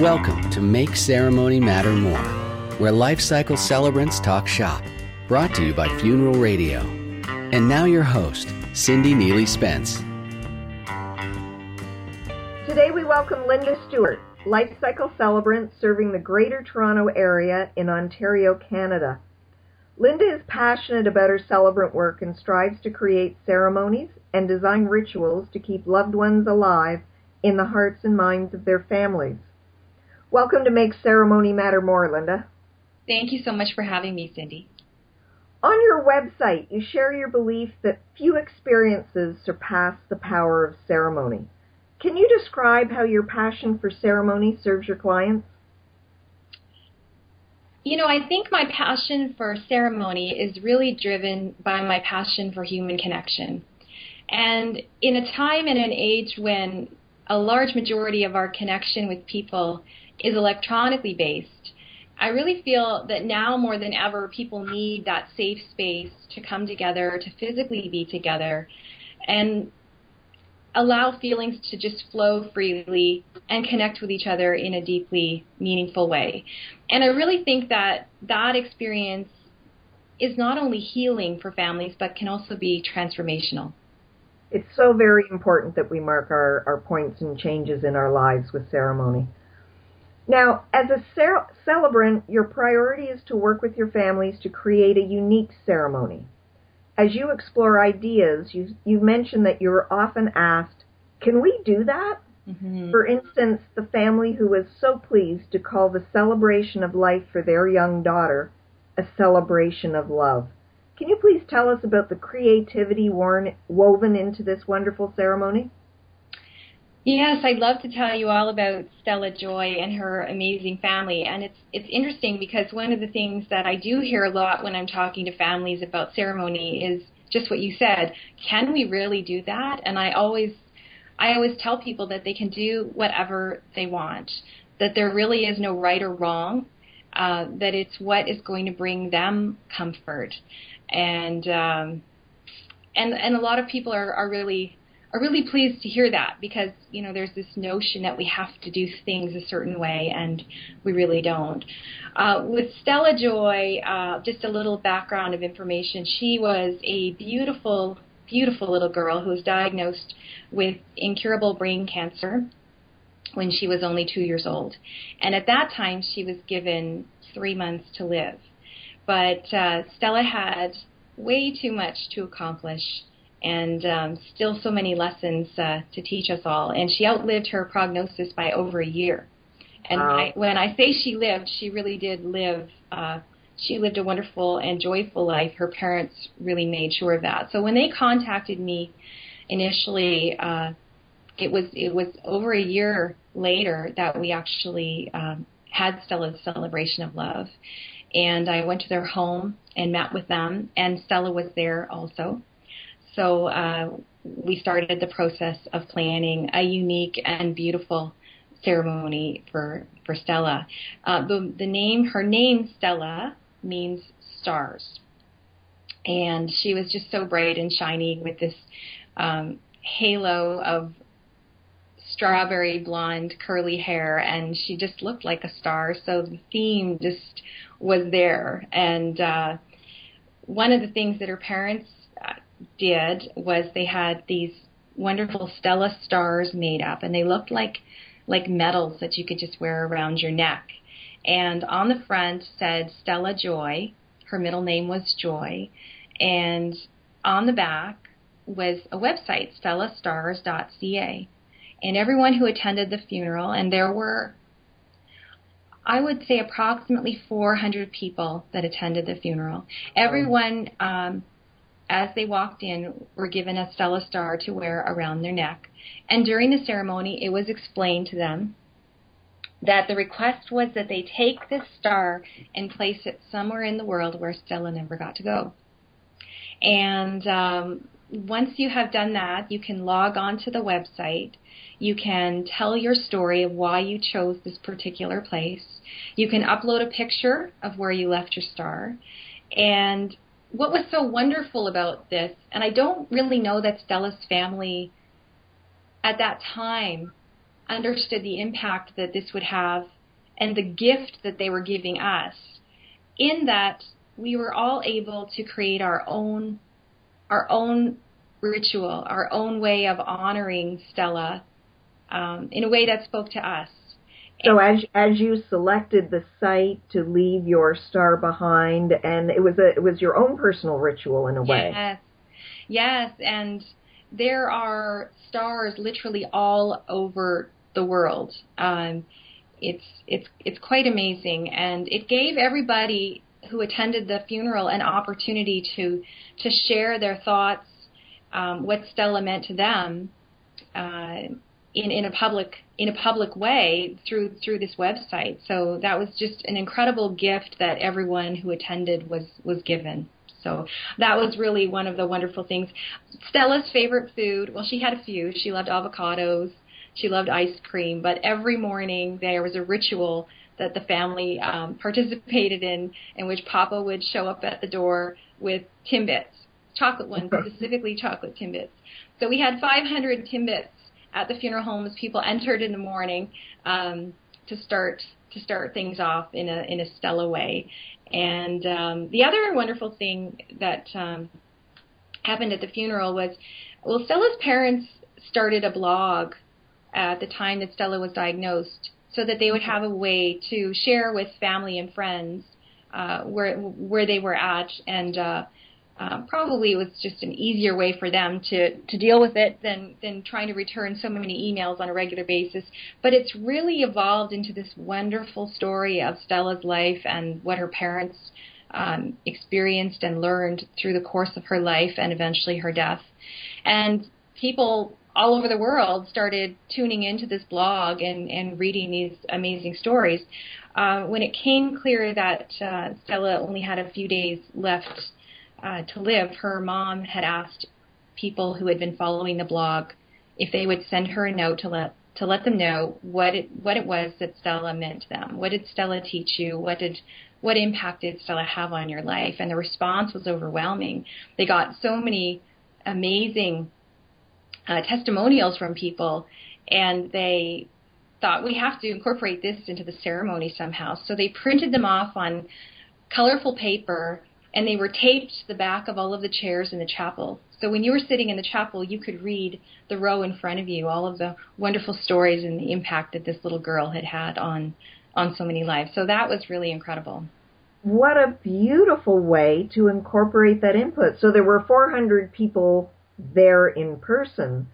Welcome to Make Ceremony Matter More, where life cycle celebrants talk shop. Brought to you by Funeral Radio. And now your host, Cindy Neely Spence. Today we welcome Linda Stewart, life cycle celebrant serving the Greater Toronto Area in Ontario, Canada. Linda is passionate about her celebrant work and strives to create ceremonies and design rituals to keep loved ones alive in the hearts and minds of their families. Welcome to Make Ceremony Matter More, Linda. Thank you so much for having me, Cindy. On your website, you share your belief that few experiences surpass the power of ceremony. Can you describe how your passion for ceremony serves your clients? You know, I think my passion for ceremony is really driven by my passion for human connection. And in a time and an age when a large majority of our connection with people is electronically based, I really feel that now more than ever, people need that safe space to come together, to physically be together, and allow feelings to just flow freely and connect with each other in a deeply meaningful way. And I really think that that experience is not only healing for families, but can also be transformational. It's so very important that we mark our, our points and changes in our lives with ceremony. Now, as a cer- celebrant, your priority is to work with your families to create a unique ceremony. As you explore ideas, you, you mentioned that you're often asked, can we do that? Mm-hmm. For instance, the family who was so pleased to call the celebration of life for their young daughter a celebration of love. Can you please tell us about the creativity worn, woven into this wonderful ceremony? Yes, I'd love to tell you all about Stella Joy and her amazing family. And it's it's interesting because one of the things that I do hear a lot when I'm talking to families about ceremony is just what you said. Can we really do that? And I always I always tell people that they can do whatever they want. That there really is no right or wrong. Uh, that it's what is going to bring them comfort. And um, and and a lot of people are, are really are really pleased to hear that because you know there's this notion that we have to do things a certain way and we really don't. Uh, with Stella Joy, uh, just a little background of information. She was a beautiful, beautiful little girl who was diagnosed with incurable brain cancer when she was only two years old, and at that time she was given three months to live. But uh, Stella had way too much to accomplish and um, still so many lessons uh, to teach us all. And she outlived her prognosis by over a year. And wow. I, when I say she lived, she really did live. Uh, she lived a wonderful and joyful life. Her parents really made sure of that. So when they contacted me initially, uh, it was it was over a year later that we actually um, had Stella's celebration of love. And I went to their home and met with them, and Stella was there also so uh, we started the process of planning a unique and beautiful ceremony for for Stella. Uh, the the name her name Stella means stars, and she was just so bright and shiny with this um, halo of strawberry blonde curly hair, and she just looked like a star. So the theme just was there, and uh, one of the things that her parents did was they had these wonderful Stella stars made up, and they looked like like medals that you could just wear around your neck. And on the front said Stella Joy. Her middle name was Joy, and on the back was a website, stellastars.ca. And everyone who attended the funeral, and there were, I would say, approximately 400 people that attended the funeral. Everyone um, as they walked in, were given a Stella star to wear around their neck. And during the ceremony, it was explained to them that the request was that they take this star and place it somewhere in the world where Stella never got to go. And um, once you have done that, you can log on to the website. You can tell your story of why you chose this particular place. You can upload a picture of where you left your star. And what was so wonderful about this, and I don't really know that Stella's family at that time understood the impact that this would have and the gift that they were giving us in that we were all able to create our own our own ritual, our own way of honoring Stella um, in a way that spoke to us. So as as you selected the site to leave your star behind, and it was a it was your own personal ritual in a way. Yes, yes, and there are stars literally all over the world. Um, it's it's it's quite amazing, and it gave everybody who attended the funeral an opportunity to to share their thoughts, um, what Stella meant to them, uh, in in a public in a public way through through this website. So that was just an incredible gift that everyone who attended was was given. So that was really one of the wonderful things. Stella's favorite food, well, she had a few. She loved avocados. She loved ice cream. But every morning there was a ritual that the family um, participated in, in which Papa would show up at the door with Timbits, chocolate ones, specifically chocolate Timbits. So we had 500 Timbits at the funeral homes. people entered in the morning um, to start to start things off in a in a Stella way. And um, the other wonderful thing that um, happened at the funeral was, well, Stella's parents started a blog at the time that Stella was diagnosed, so that they would have a way to share with family and friends uh, where where they were at and uh, um, probably was just an easier way for them to, to deal with it than, than trying to return so many emails on a regular basis. But it's really evolved into this wonderful story of Stella's life and what her parents um, experienced and learned through the course of her life and eventually her death. And people all over the world started tuning into this blog and, and reading these amazing stories. Uh, when it came clear that uh, Stella only had a few days left uh, to live, her mom had asked people who had been following the blog if they would send her a note to let to let them know what it what it was that Stella meant to them. What did Stella teach you? What did what impact did Stella have on your life? And the response was overwhelming. They got so many amazing uh, testimonials from people, and they thought we have to incorporate this into the ceremony somehow. So they printed them off on colorful paper and they were taped to the back of all of the chairs in the chapel. So when you were sitting in the chapel, you could read the row in front of you all of the wonderful stories and the impact that this little girl had had on on so many lives. So that was really incredible. What a beautiful way to incorporate that input. So there were 400 people there in person.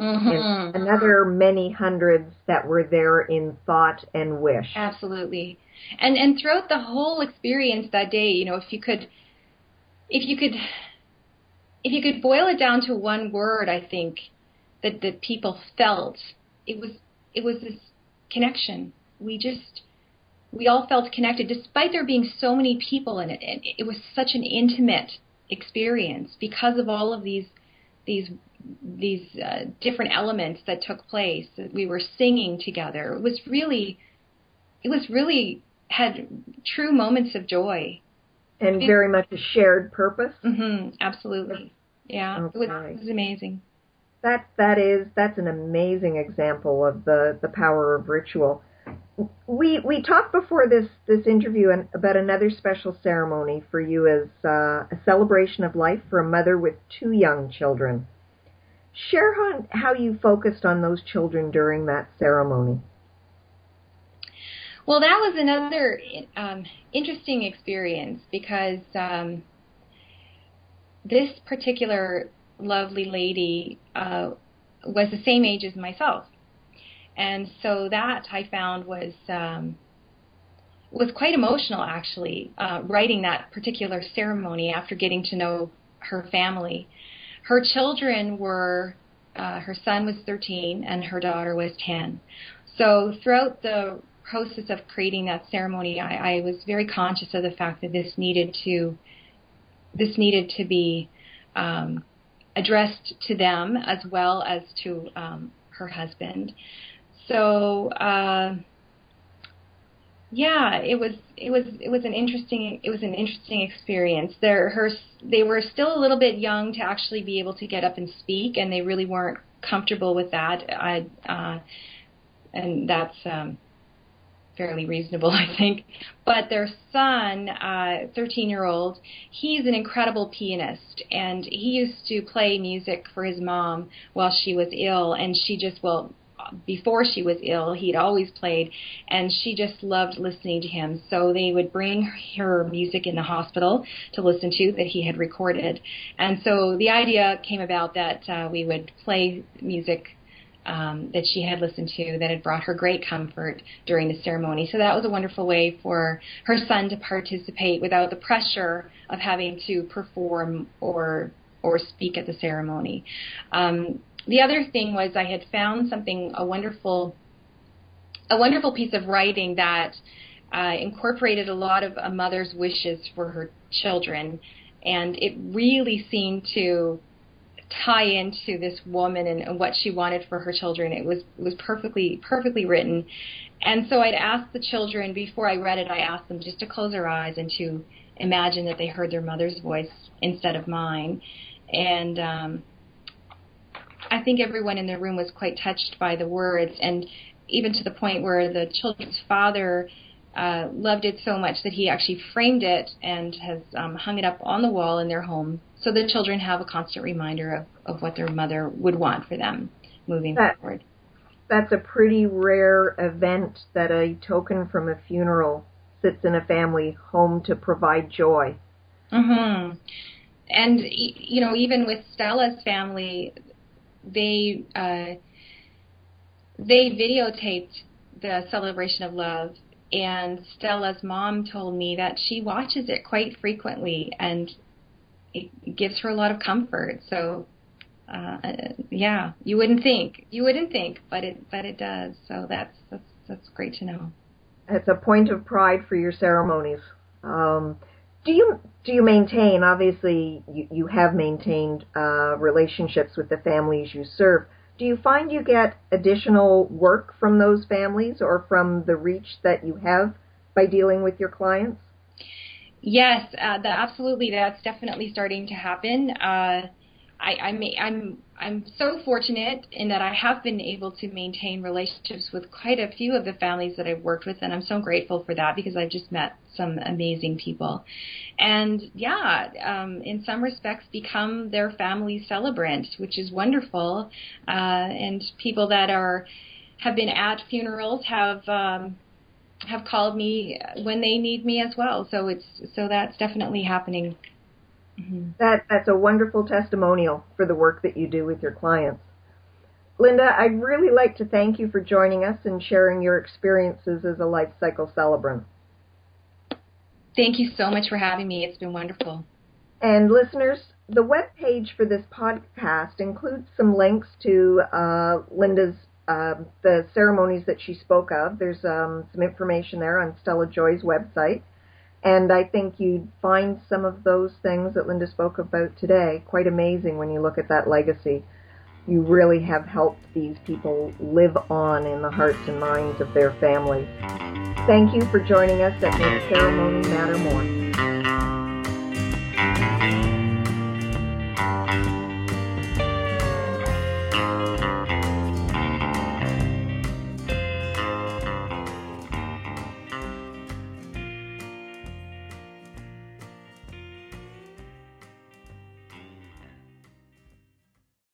Mm-hmm. And another many hundreds that were there in thought and wish. Absolutely and and throughout the whole experience that day, you know, if you could, if you could, if you could boil it down to one word, I think that that people felt it was it was this connection. We just we all felt connected, despite there being so many people in it. And it was such an intimate experience because of all of these these these uh, different elements that took place. We were singing together. It was really, it was really had true moments of joy. And very much a shared purpose. Mm-hmm, absolutely. Yeah, okay. it, was, it was amazing. That that is that's an amazing example of the the power of ritual. We we talked before this this interview about another special ceremony for you as uh, a celebration of life for a mother with two young children. Share how, how you focused on those children during that ceremony. Well, that was another um, interesting experience because um, this particular lovely lady uh, was the same age as myself, and so that I found was um, was quite emotional actually. Uh, writing that particular ceremony after getting to know her family, her children were uh, her son was 13 and her daughter was 10. So throughout the process of creating that ceremony, I, I was very conscious of the fact that this needed to this needed to be um, addressed to them as well as to um, her husband. So uh, yeah, it was it was it was an interesting it was an interesting experience. There, her they were still a little bit young to actually be able to get up and speak, and they really weren't comfortable with that. I uh, and that's um, fairly reasonable, I think. But their son, uh, 13 uh, year old, he's an incredible pianist, and he used to play music for his mom while she was ill, and she just well. Before she was ill, he'd always played, and she just loved listening to him. So they would bring her music in the hospital to listen to that he had recorded. And so the idea came about that uh, we would play music um, that she had listened to that had brought her great comfort during the ceremony. So that was a wonderful way for her son to participate without the pressure of having to perform or or speak at the ceremony. Um, the other thing was I had found something a wonderful a wonderful piece of writing that uh, incorporated a lot of a mother's wishes for her children, and it really seemed to tie into this woman and, and what she wanted for her children. It was was perfectly perfectly written. And so I'd ask the children before I read it, I asked them just to close their eyes and to imagine that they heard their mother's voice instead of mine. And um, I think everyone in the room was quite touched by the words, and even to the point where the children's father uh, loved it so much that he actually framed it and has um, hung it up on the wall in their home so the children have a constant reminder of, of what their mother would want for them moving that, forward. That's a pretty rare event that a token from a funeral sits in a family home to provide joy. Mhm. And you know, even with Stella's family, they uh, they videotaped the celebration of love and Stella's mom told me that she watches it quite frequently and it gives her a lot of comfort. So, uh, yeah, you wouldn't think, you wouldn't think, but it, but it does. So that's that's that's great to know. It's a point of pride for your ceremonies. Um, do you do you maintain? Obviously, you, you have maintained uh, relationships with the families you serve. Do you find you get additional work from those families or from the reach that you have by dealing with your clients? Yes, uh, the, absolutely. That's definitely starting to happen. Uh, I, I'm, I'm, I'm so fortunate in that I have been able to maintain relationships with quite a few of the families that I've worked with, and I'm so grateful for that because I've just met some amazing people. And yeah, um, in some respects, become their family celebrant, which is wonderful. Uh, and people that are have been at funerals have um, have called me when they need me as well. So it's so that's definitely happening. Mm-hmm. That that's a wonderful testimonial for the work that you do with your clients. Linda, I'd really like to thank you for joining us and sharing your experiences as a life cycle celebrant. Thank you so much for having me. It's been wonderful. And listeners, the web page for this podcast includes some links to uh, Linda's um, the ceremonies that she spoke of. There's um, some information there on Stella Joy's website. And I think you'd find some of those things that Linda spoke about today quite amazing when you look at that legacy. You really have helped these people live on in the hearts and minds of their families. Thank you for joining us at Make Ceremony Matter More.